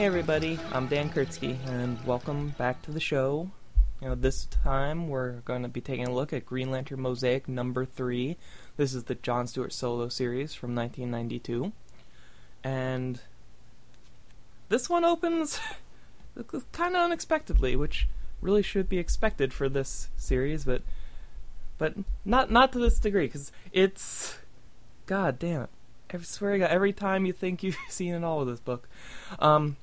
Hey everybody, I'm Dan Kurtzky, and welcome back to the show. You know, this time we're going to be taking a look at Green Lantern Mosaic number 3. This is the John Stewart solo series from 1992. And this one opens kind of unexpectedly, which really should be expected for this series, but but not not to this degree cuz it's god damn it. I swear every time you think you've seen it all with this book. Um,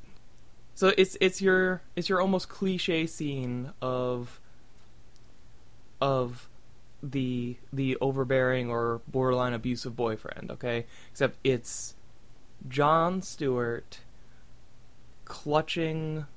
so it's it's your it's your almost cliche scene of of the the overbearing or borderline abusive boyfriend, okay? Except it's John Stewart clutching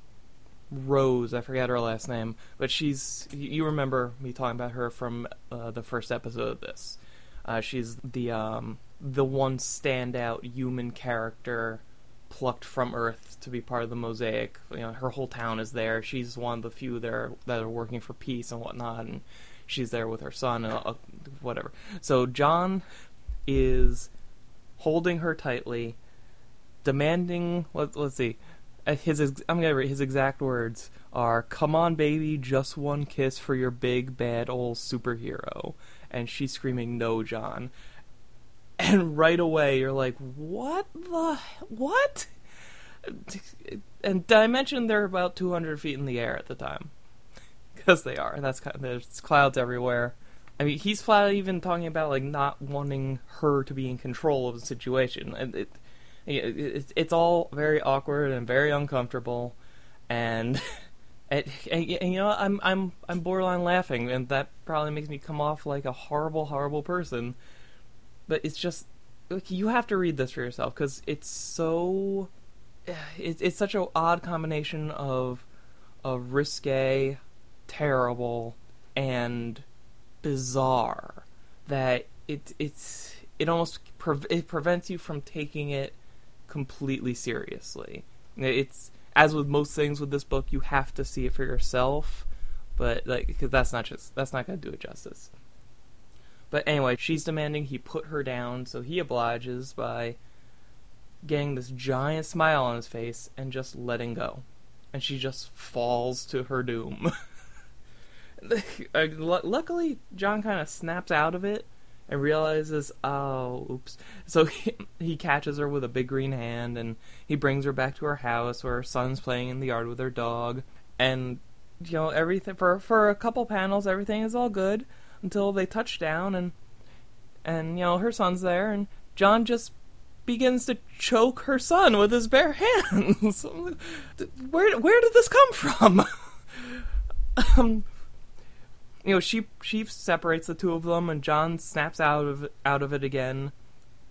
Rose, I forget her last name, but she's you remember me talking about her from uh, the first episode of this. Uh, she's the um, the one standout human character plucked from Earth to be part of the mosaic. You know, her whole town is there. She's one of the few there that are working for peace and whatnot, and she's there with her son and uh, whatever. So John is holding her tightly, demanding. Let, let's see. Uh, his I'm gonna read his exact words are "Come on, baby, just one kiss for your big bad old superhero," and she's screaming "No, John." And right away you're like, what the what? And I mentioned they're about 200 feet in the air at the time, because they are. And that's kind of, there's clouds everywhere. I mean, he's flat even talking about like not wanting her to be in control of the situation, and it, it, it it's all very awkward and very uncomfortable, and. And, and, and, you know, I'm I'm I'm borderline laughing, and that probably makes me come off like a horrible, horrible person but it's just like you have to read this for yourself because it's so eh, it's it's such an odd combination of of risque, terrible, and bizarre that it it's it almost pre- it prevents you from taking it completely seriously. It's as with most things with this book, you have to see it for yourself, but like because that's not just that's not to do it justice. But anyway, she's demanding he put her down, so he obliges by getting this giant smile on his face and just letting go. And she just falls to her doom. Uh, luckily, John kind of snaps out of it and realizes, oh, oops. So he, he catches her with a big green hand and he brings her back to her house where her son's playing in the yard with her dog. And, you know, everything, for, for a couple panels, everything is all good until they touch down and and you know her son's there and John just begins to choke her son with his bare hands. where where did this come from? um, you know she she separates the two of them and John snaps out of out of it again.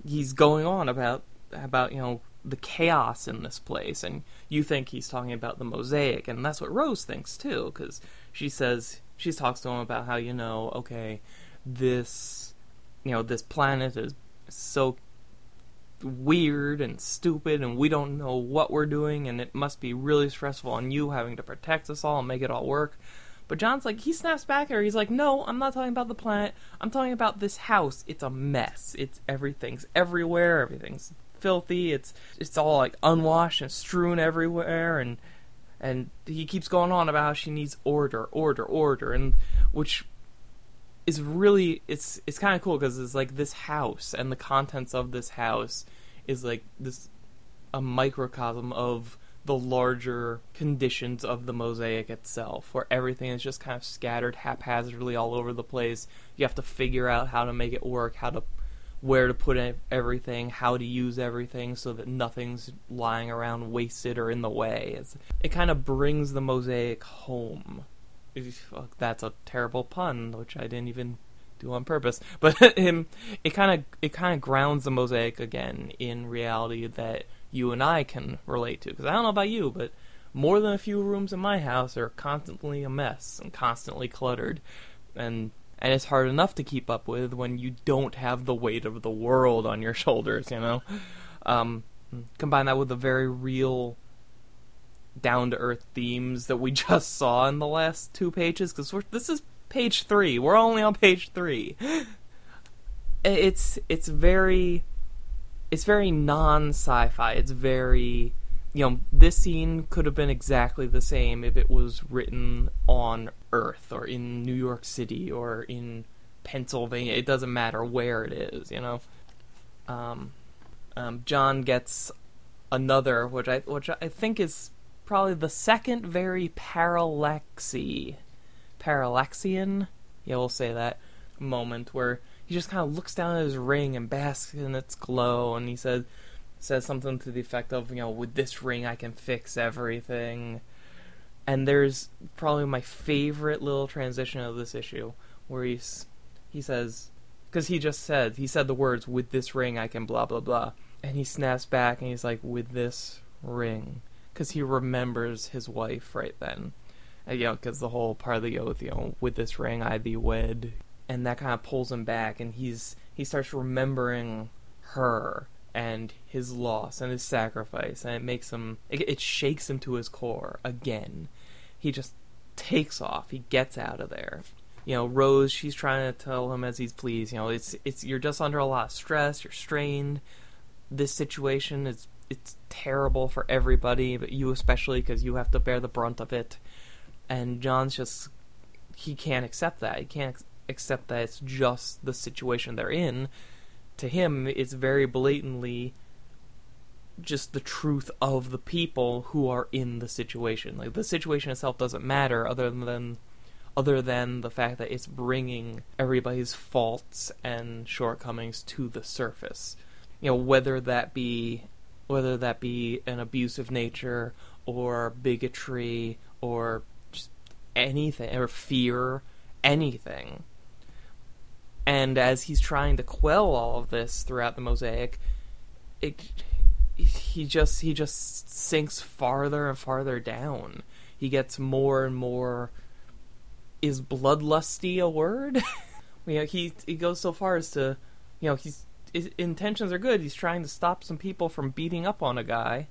He's going on about about you know the chaos in this place and you think he's talking about the mosaic and that's what Rose thinks too because she says she talks to him about how you know, okay, this you know this planet is so weird and stupid and we don't know what we're doing and it must be really stressful on you having to protect us all and make it all work. But John's like he snaps back at her. He's like, "No, I'm not talking about the planet. I'm talking about this house. It's a mess. It's everything's everywhere. Everything's filthy. It's it's all like unwashed and strewn everywhere and and he keeps going on about how she needs order, order, order, and which is really it's it's kind of cool because it's like this house and the contents of this house is like this a microcosm of the larger conditions of the mosaic itself, where everything is just kind of scattered haphazardly all over the place. You have to figure out how to make it work, how to where to put everything, how to use everything so that nothing's lying around wasted or in the way. It's, it kind of brings the mosaic home. That's a terrible pun, which I didn't even do on purpose. But it kind of it kind of grounds the mosaic again in reality that you and I can relate to. Because I don't know about you, but more than a few rooms in my house are constantly a mess and constantly cluttered, and and it's hard enough to keep up with when you don't have the weight of the world on your shoulders. You know, um, combine that with the very real down to earth themes that we just saw in the last two pages because this is page three. We're only on page three. It's it's very it's very non sci-fi. It's very you know this scene could have been exactly the same if it was written on Earth or in New York City or in Pennsylvania. It doesn't matter where it is. You know. Um, um, John gets another, which I which I think is probably the second very parallaxy, parallaxian, yeah, we'll say that moment where he just kind of looks down at his ring and basks in its glow, and he says says something to the effect of, you know, with this ring I can fix everything. And there's probably my favorite little transition of this issue where he's he says because he just said he said the words with this ring I can blah blah blah, and he snaps back and he's like with this ring because he remembers his wife right then. And, you know, because the whole part of the oath, you know, with this ring I thee wed, and that kind of pulls him back, and he's he starts remembering her and his loss and his sacrifice, and it makes him it, it shakes him to his core again. He just takes off. He gets out of there. You know, Rose, she's trying to tell him as he's pleased. You know, it's it's you're just under a lot of stress. You're strained. This situation is it's terrible for everybody, but you especially because you have to bear the brunt of it. And John's just he can't accept that. He can't accept that it's just the situation they're in. To him, it's very blatantly just the truth of the people who are in the situation. Like the situation itself doesn't matter other than other than the fact that it's bringing everybody's faults and shortcomings to the surface. You know, whether that be whether that be an abusive nature or bigotry or just anything or fear, anything. And as he's trying to quell all of this throughout the mosaic, it, he just he just sinks farther and farther down. He gets more and more. Is bloodlusty a word? you know, he he goes so far as to, you know, he's his intentions are good. He's trying to stop some people from beating up on a guy,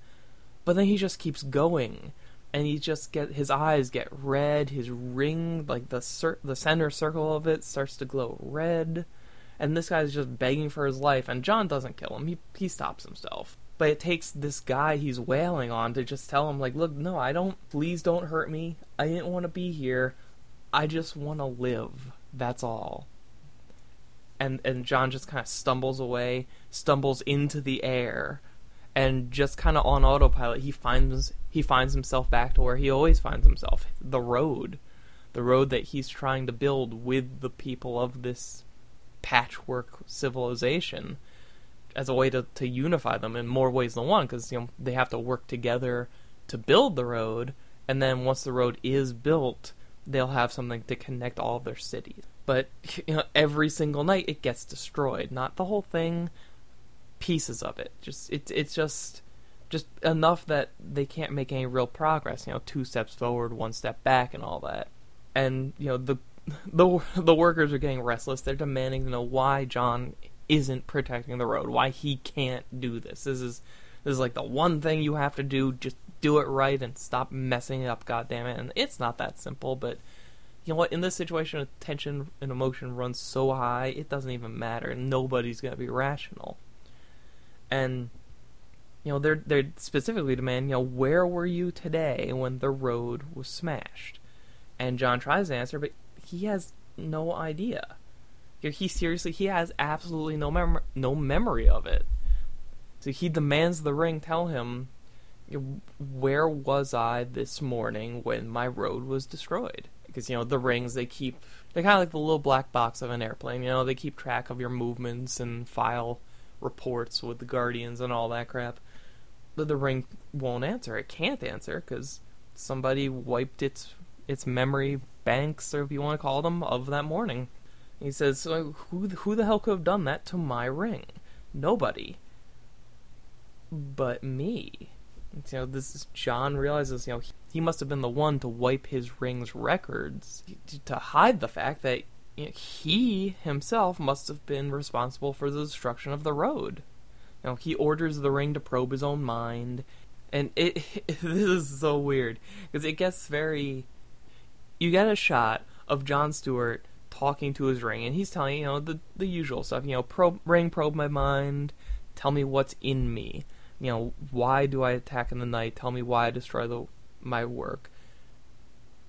but then he just keeps going, and he just get his eyes get red. His ring, like the cir- the center circle of it, starts to glow red, and this guy's just begging for his life. And John doesn't kill him. He he stops himself. But it takes this guy he's wailing on to just tell him, like, look, no, I don't. Please don't hurt me. I didn't want to be here. I just want to live. That's all and and John just kind of stumbles away, stumbles into the air, and just kind of on autopilot he finds he finds himself back to where he always finds himself, the road, the road that he's trying to build with the people of this patchwork civilization as a way to, to unify them in more ways than one because you know they have to work together to build the road and then once the road is built they'll have something to connect all of their cities but you know, every single night it gets destroyed. Not the whole thing, pieces of it. Just it's it's just just enough that they can't make any real progress. You know, two steps forward, one step back, and all that. And you know the the the workers are getting restless. They're demanding to know why John isn't protecting the road, why he can't do this. This is this is like the one thing you have to do. Just do it right and stop messing it up. God damn it! And it's not that simple, but you know what? In this situation, tension and emotion runs so high, it doesn't even matter. Nobody's gonna be rational. And you know, they're they're specifically demanding, you know, where were you today when the road was smashed? And John tries to answer, but he has no idea. He seriously, he has absolutely no mem- no memory of it. So he demands the ring tell him, where was I this morning when my road was destroyed? because you know the rings they keep they're kind of like the little black box of an airplane. You know they keep track of your movements and file reports with the guardians and all that crap. But the ring won't answer. It can't answer because somebody wiped its its memory banks, or if you want to call them, of that morning. He says, so "Who who the hell could have done that to my ring? Nobody." but me. You know, this is, John realizes, you know, he, he must have been the one to wipe his ring's records to, to hide the fact that you know, he himself must have been responsible for the destruction of the road. You know, he orders the ring to probe his own mind, and it, it this is so weird because it gets very. You get a shot of John Stewart talking to his ring, and he's telling you know the the usual stuff. You know, probe, ring probe my mind, tell me what's in me. You know, why do I attack in the night? Tell me why I destroy the my work.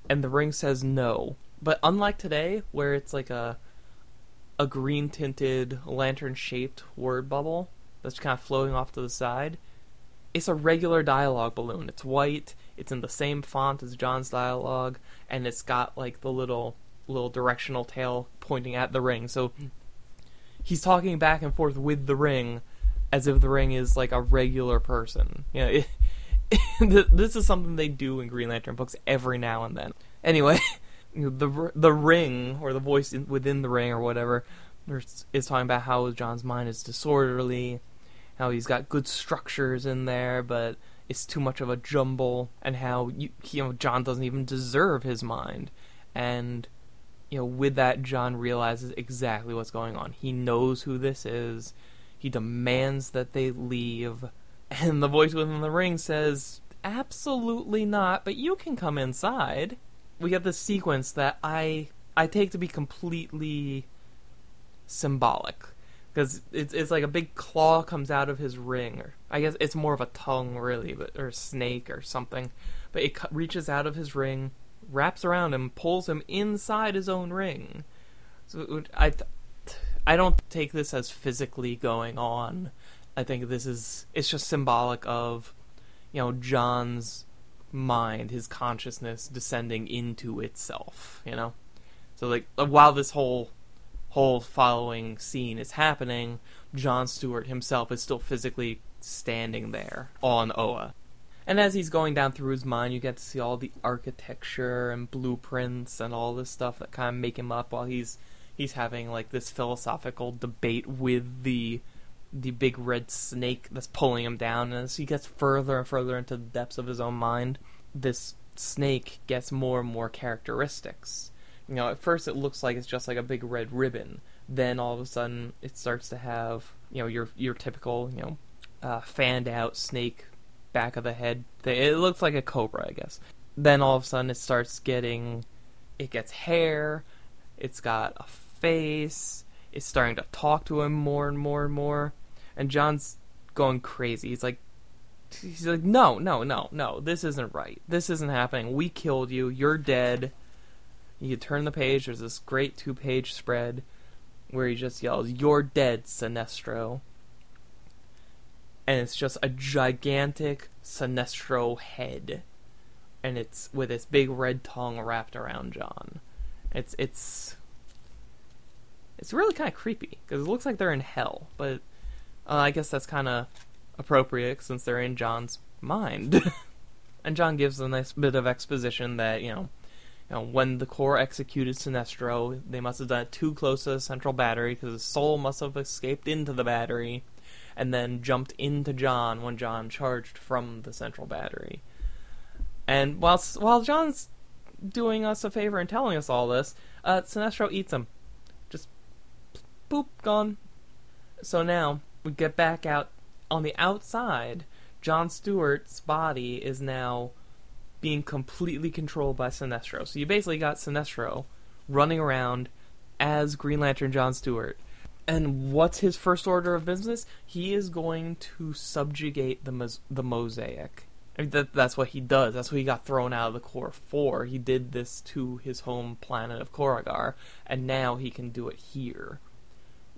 And the ring says no. But unlike today, where it's like a a green tinted lantern shaped word bubble that's kind of floating off to the side, it's a regular dialogue balloon. It's white. It's in the same font as John's dialogue, and it's got like the little little directional tail pointing at the ring. So he's talking back and forth with the ring as if the ring is like a regular person. You know, it, this is something they do in Green Lantern books every now and then. Anyway, the the ring or the voice in, within the ring or whatever is talking about how John's mind is disorderly, how he's got good structures in there, but it's too much of a jumble, and how you, you know John doesn't even deserve his mind, and you know with that John realizes exactly what's going on. He knows who this is. He demands that they leave, and the voice within the ring says, "Absolutely not, but you can come inside." We get this sequence that I I take to be completely symbolic because it's it's like a big claw comes out of his ring, or I guess it's more of a tongue, really, but or a snake or something. But it reaches out of his ring, wraps around him, pulls him inside his own ring. So I I don't take this as physically going on. I think this is it's just symbolic of you know John's mind, his consciousness descending into itself. You know, so like uh, while this whole whole following scene is happening, John Stewart himself is still physically standing there on Oa. And as he's going down through his mind, you get to see all the architecture and blueprints and all this stuff that kind of make him up while he's he's having like this philosophical debate with the the big red snake that's pulling him down. And as he gets further and further into the depths of his own mind, this snake gets more and more characteristics you know, at first it looks like it's just like a big red ribbon. Then all of a sudden it starts to have, you know, your your typical, you know, uh, fanned out snake back of the head. It looks like a cobra, I guess. Then all of a sudden it starts getting, it gets hair. It's got a face. It's starting to talk to him more and more and more. And John's going crazy. He's like, he's like, no, no, no, no. This isn't right. This isn't happening. We killed you. You're dead you turn the page, there's this great two page spread where he just yells, You're dead, Sinestro. And it's just a gigantic Sinestro head. And it's with its big red tongue wrapped around John. It's it's it's really kind of creepy because it looks like they're in hell, but uh, I guess that's kind of appropriate since they're in John's mind. and John gives a nice bit of exposition that you know you know, when the Corps executed Sinestro, they must have done it too close to the central battery because his soul must have escaped into the battery and then jumped into John when John charged from the central battery. And while while John's doing us a favor and telling us all this, uh, Sinestro eats him. Just boop, gone. So now we get back out on the outside. John Stewart's body is now being completely controlled by Sinestro. So you basically got Sinestro running around as Green Lantern John Stewart. And what's his first order of business? He is going to subjugate the the mosaic. I mean, that, that's what he does. That's what he got thrown out of the Corps for. He did this to his home planet of Korugar, and now he can do it here,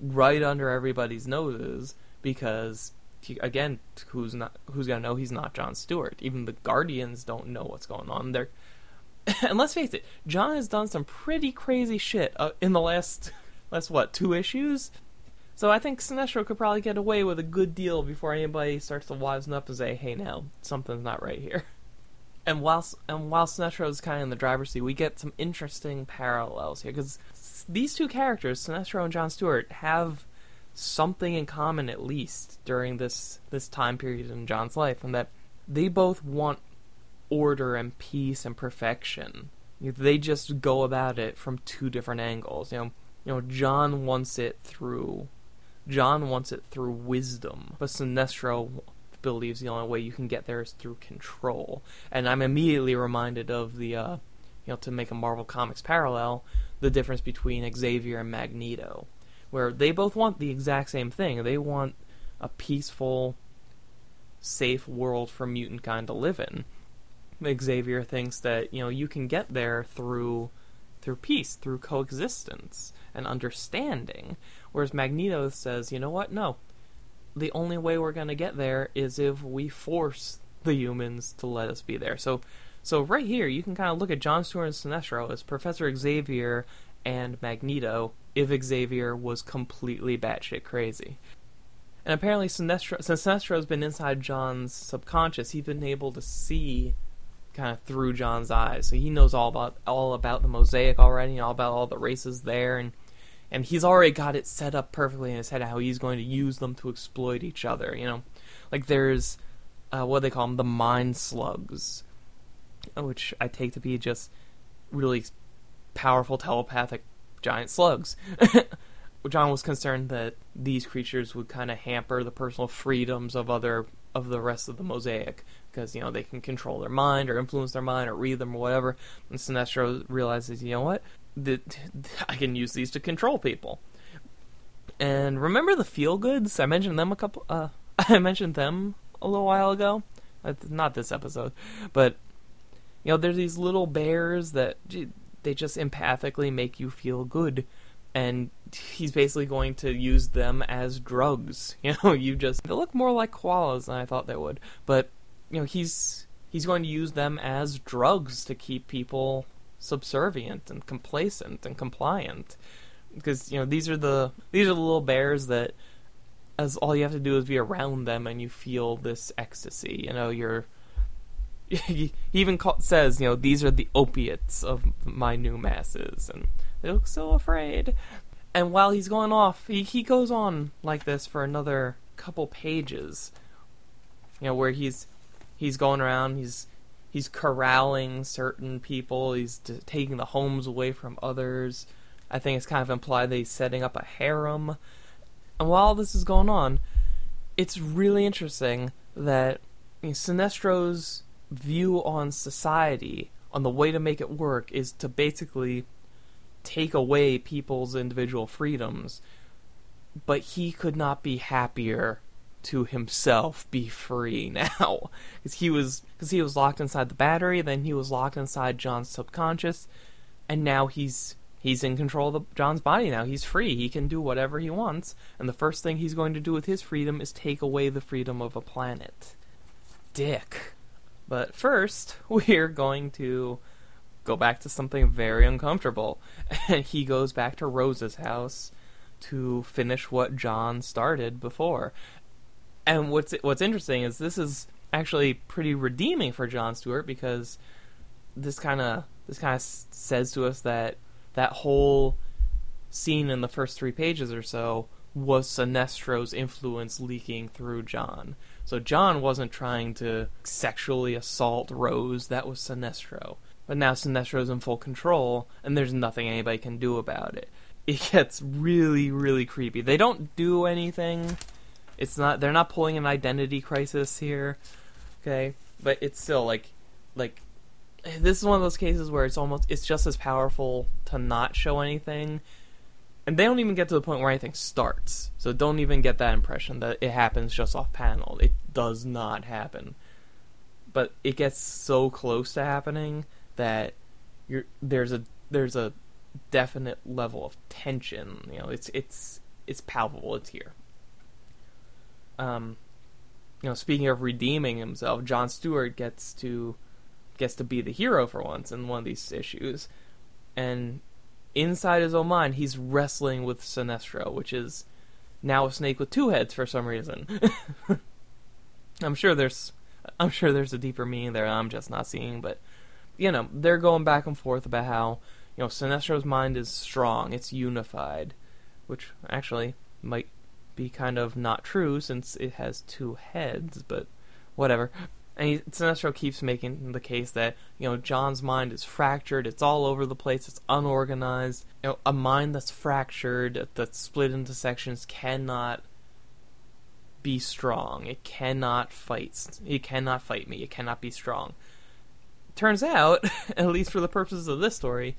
right under everybody's noses, because he, again, who's not who's gonna know he's not John Stewart? Even the Guardians don't know what's going on. There, and let's face it, John has done some pretty crazy shit uh, in the last last what two issues. So I think Sinestro could probably get away with a good deal before anybody starts to wisen up and say, "Hey, now something's not right here." And while and while Sinestro is kind of in the driver's seat, we get some interesting parallels here because these two characters, Sinestro and John Stewart, have something in common at least during this this time period in John's life, and that they both want order and peace and perfection. They just go about it from two different angles. You know, you know, John wants it through John wants it through wisdom, but Sinestro believes the only way you can get there is through control. And I'm immediately reminded of the, uh, you know, to make a Marvel Comics parallel, the difference between Xavier and Magneto, where they both want the exact same thing. They want a peaceful, safe world for mutant kind to live in. Xavier thinks that you know you can get there through through peace, through coexistence and understanding. Whereas Magneto says, you know what? No. The only way we're going to get there is if we force the humans to let us be there. So so right here you can kind of look at John Stewart and Sinestro as Professor Xavier and Magneto if Xavier was completely batshit crazy. And apparently Sinestro, since Sinestro's been inside John's subconscious, he's been able to see kind of through John's eyes. So he knows all about all about the mosaic already, and all about all the races there, and and he's already got it set up perfectly in his head how he's going to use them to exploit each other. You know, like there's uh, what do they call them, the mind slugs, which I take to be just really powerful telepathic giant slugs. John was concerned that these creatures would kind of hamper the personal freedoms of other of the rest of the mosaic because you know they can control their mind or influence their mind or read them or whatever. And Sinestro realizes, you know what, I can use these to control people. And remember the feel goods? I mentioned them a couple. Uh, I mentioned them a little while ago. Not this episode, but you know, there's these little bears that they just empathically make you feel good, and he's basically going to use them as drugs. You know, you just they look more like koalas than I thought they would, but you know, he's he's going to use them as drugs to keep people subservient and complacent and compliant. Because you know these are the these are the little bears that as all you have to do is be around them and you feel this ecstasy you know you're he even says you know these are the opiates of my new masses and they look so afraid and while he's going off he, he goes on like this for another couple pages you know where he's he's going around he's he's corralling certain people. He's t- taking the homes away from others. I think it's kind of implied that he's setting up a harem. And while this is going on, it's really interesting that you know, Sinestro's view on society, on the way to make it work, is to basically take away people's individual freedoms. But he could not be happier to himself be free now. Because he was because he was locked inside the battery then he was locked inside john's subconscious and now he's he's in control of the, john's body now. He's free. He can do whatever he wants and the first thing he's going to do with his freedom is take away the freedom of a planet. Dick. But first we're going to go back to something very uncomfortable and he goes back to rose's house to finish what John started before and what's what's interesting is this is actually pretty redeeming for John Stewart because this kind of this kind of says to us that that whole scene in the first three pages or so was Sinestro's influence leaking through John. So John wasn't trying to sexually assault Rose, that was Sinestro. But now Sinestro's in full control, and there's nothing anybody can do about it. It gets really, really creepy. They don't do anything it's not they're not pulling an identity crisis here, okay? But it's still like like this is one of those cases where it's almost it's just as powerful to not show anything and they don't even get to the point where anything starts. So don't even get that impression that it happens just off panel. It does not happen. But it gets so close to happening that you're there's a there's a definite level of tension. You know, it's it's it's palpable. It's here um, you know, speaking of redeeming himself, John Stewart gets to gets to be the hero for once in one of these issues, and inside his own mind, he's wrestling with Sinestro, which is now a snake with two heads for some reason. I'm sure there's I'm sure there's a deeper meaning there I'm just not seeing, but you know, they're going back and forth about how, you know, Sinestro's mind is strong, it's unified, which actually might be kind of not true since it has two heads, but whatever. And he, Sinestro keeps making the case that you know John's mind is fractured. It's all over the place. It's unorganized. You know, a mind that's fractured, that's split into sections, cannot be strong. It cannot fight. It cannot fight me. It cannot be strong. Turns out, at least for the purposes of this story,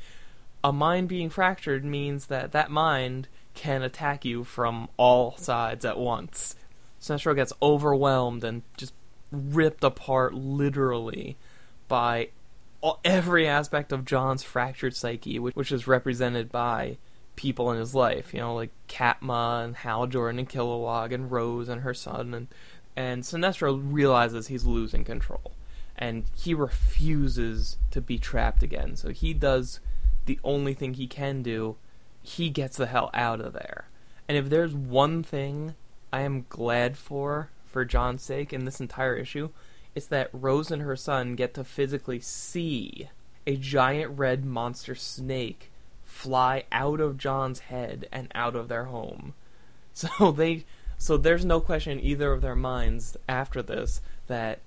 a mind being fractured means that that mind can attack you from all sides at once. Sinestro gets overwhelmed and just ripped apart literally by all, every aspect of John's fractured psyche, which, which is represented by people in his life, you know, like Katma and Hal Jordan and Kilowog and Rose and her son and and Sinestro realizes he's losing control and he refuses to be trapped again. So he does the only thing he can do. He gets the hell out of there. And if there's one thing I am glad for for John's sake in this entire issue, it's that Rose and her son get to physically see a giant red monster snake fly out of John's head and out of their home. So they so there's no question in either of their minds after this that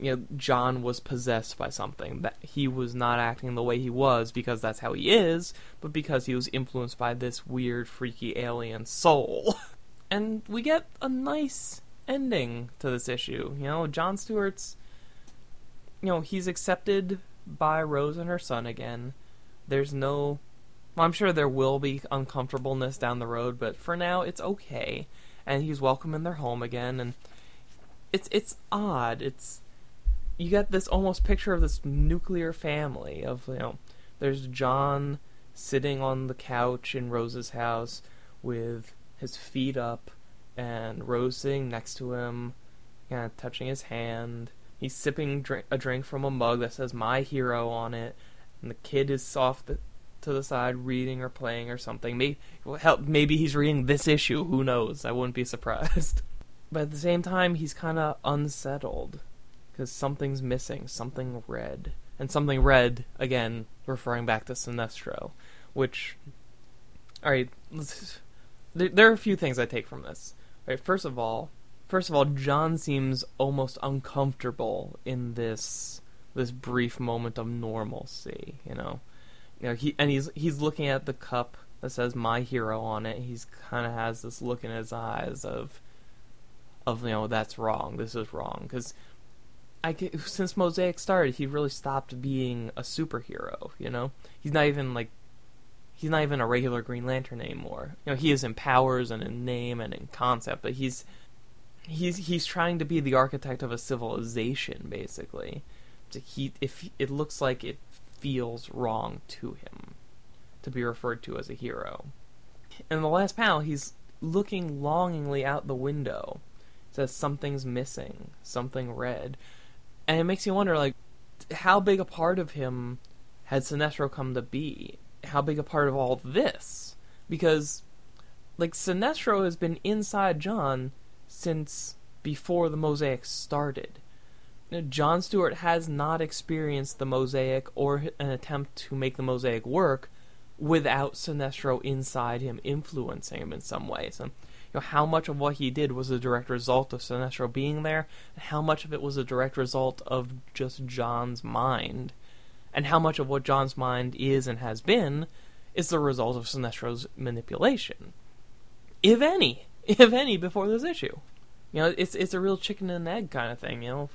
you know John was possessed by something that he was not acting the way he was because that's how he is, but because he was influenced by this weird freaky alien soul. and we get a nice ending to this issue. You know, John Stewart's you know, he's accepted by Rose and her son again. There's no I'm sure there will be uncomfortableness down the road, but for now it's okay. And he's welcome in their home again and it's it's odd. It's you get this almost picture of this nuclear family of you know there's John sitting on the couch in Rose's house with his feet up and Rose sitting next to him, kind of touching his hand. He's sipping drink, a drink from a mug that says "My Hero" on it, and the kid is off the, to the side reading or playing or something. Maybe, help maybe he's reading this issue. Who knows? I wouldn't be surprised. but at the same time, he's kind of unsettled because something's missing, something red, and something red again, referring back to Sinestro, which. All right, there, there are a few things I take from this. Right, first of all, first of all, John seems almost uncomfortable in this this brief moment of normalcy. You know, you know he and he's he's looking at the cup that says "My Hero" on it. He's kind of has this look in his eyes of of you know that's wrong. This is wrong because I get, since Mosaic started, he really stopped being a superhero. You know, he's not even like he's not even a regular Green Lantern anymore. You know, he is in powers and in name and in concept, but he's he's he's trying to be the architect of a civilization, basically. To He if it looks like it feels wrong to him to be referred to as a hero. In the last panel, he's looking longingly out the window. It says something's missing, something red, and it makes you wonder, like, how big a part of him had Sinestro come to be? how big a part of all this because like Sinestro has been inside John since before the mosaic started. John Stewart has not experienced the mosaic or an attempt to make the mosaic work without Sinestro inside him influencing him in some way. So, you know, how much of what he did was a direct result of Sinestro being there, and how much of it was a direct result of just John's mind and how much of what John's mind is and has been is the result of Sinestro's manipulation, if any, if any, before this issue. You know, it's it's a real chicken and egg kind of thing. You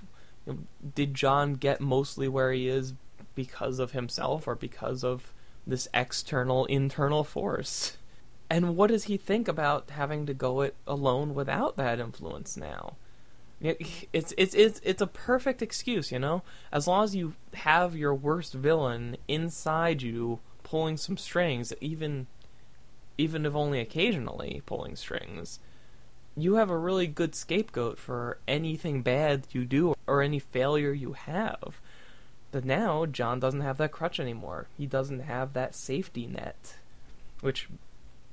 know, did John get mostly where he is because of himself or because of this external internal force? And what does he think about having to go it alone without that influence now? It's it's it's it's a perfect excuse, you know. As long as you have your worst villain inside you, pulling some strings, even even if only occasionally pulling strings, you have a really good scapegoat for anything bad you do or any failure you have. But now John doesn't have that crutch anymore. He doesn't have that safety net, which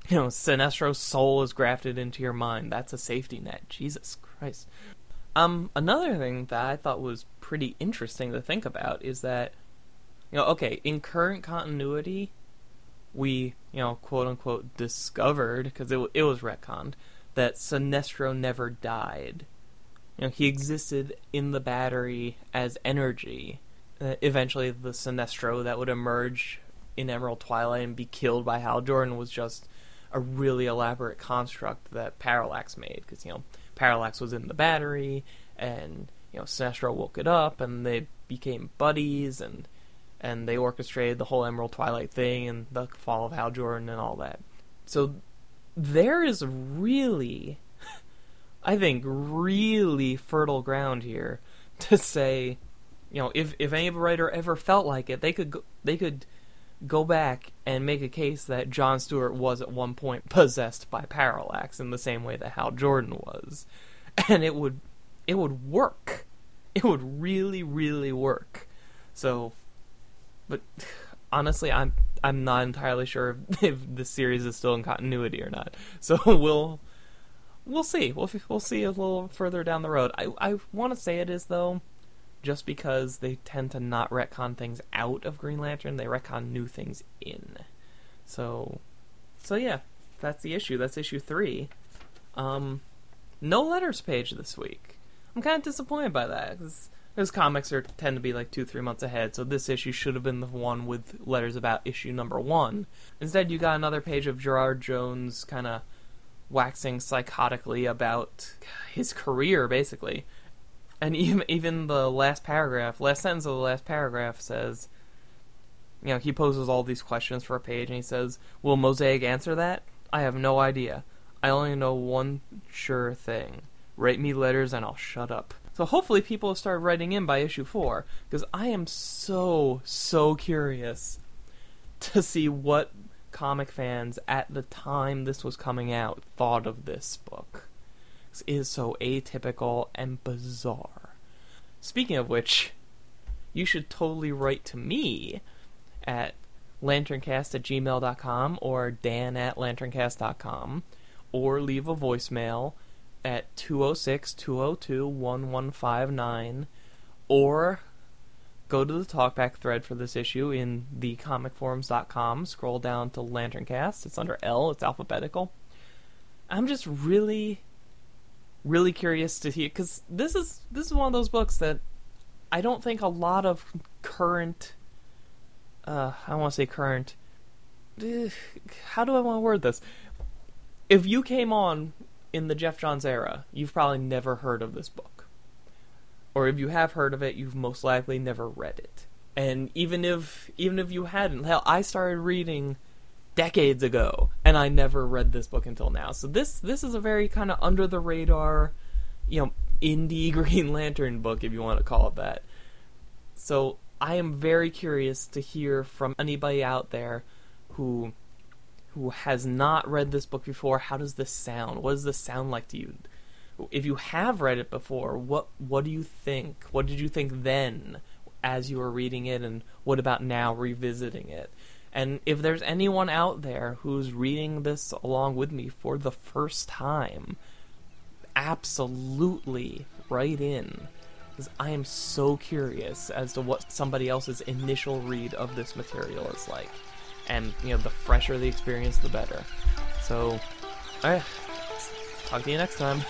you know, Sinestro's soul is grafted into your mind. That's a safety net. Jesus Christ. Um, another thing that I thought was pretty interesting to think about is that, you know, okay, in current continuity, we, you know, quote unquote, discovered because it it was retconned that Sinestro never died. You know, he existed in the battery as energy. Uh, eventually, the Sinestro that would emerge in Emerald Twilight and be killed by Hal Jordan was just a really elaborate construct that Parallax made. Because, you know, Parallax was in the battery, and, you know, Sinestro woke it up, and they became buddies, and and they orchestrated the whole Emerald Twilight thing and the fall of Hal Jordan and all that. So there is really, I think, really fertile ground here to say, you know, if if any writer ever felt like it, they could go, they could go back and make a case that John Stewart was at one point possessed by Parallax in the same way that Hal Jordan was, and it would it would work. It would really, really work. So, but honestly, I'm I'm not entirely sure if the series is still in continuity or not. So we'll we'll see. We'll we'll see a little further down the road. I I want to say it is though, just because they tend to not retcon things out of Green Lantern, they retcon new things in. So so yeah, that's the issue. That's issue three. Um, no letters page this week. I'm kind of disappointed by that because those comics are tend to be like two, three months ahead, so this issue should have been the one with letters about issue number one. Instead, you got another page of Gerard Jones kind of waxing psychotically about his career, basically. And even even the last paragraph, last sentence of the last paragraph says, you know, he poses all these questions for a page, and he says, "Will Mosaic answer that? I have no idea. I only know one sure thing: write me letters, and I'll shut up." So hopefully people start writing in by issue four because I am so so curious to see what comic fans at the time this was coming out thought of this book. Is so atypical and bizarre. Speaking of which, you should totally write to me at lanterncast at gmail.com or dan at lanterncast.com or leave a voicemail at 206 202 1159 or go to the talkback thread for this issue in the thecomicforums.com. Scroll down to Lanterncast. It's under L, it's alphabetical. I'm just really really curious to hear cuz this is this is one of those books that I don't think a lot of current uh I want to say current how do I want to word this? If you came on in the Geoff Johns era, you've probably never heard of this book. Or if you have heard of it, you've most likely never read it. And even if even if you hadn't, hell, I started reading decades ago and I never read this book until now. So this this is a very kind of under the radar, you know, indie Green Lantern book if you want to call it that. So I am very curious to hear from anybody out there who who has not read this book before, how does this sound? What does this sound like to you? If you have read it before, what what do you think? What did you think then as you were reading it and what about now revisiting it? And if there's anyone out there who's reading this along with me for the first time, absolutely write in because I am so curious as to what somebody else's initial read of this material is like. And you know the fresher the experience the better. So alright talk to you next time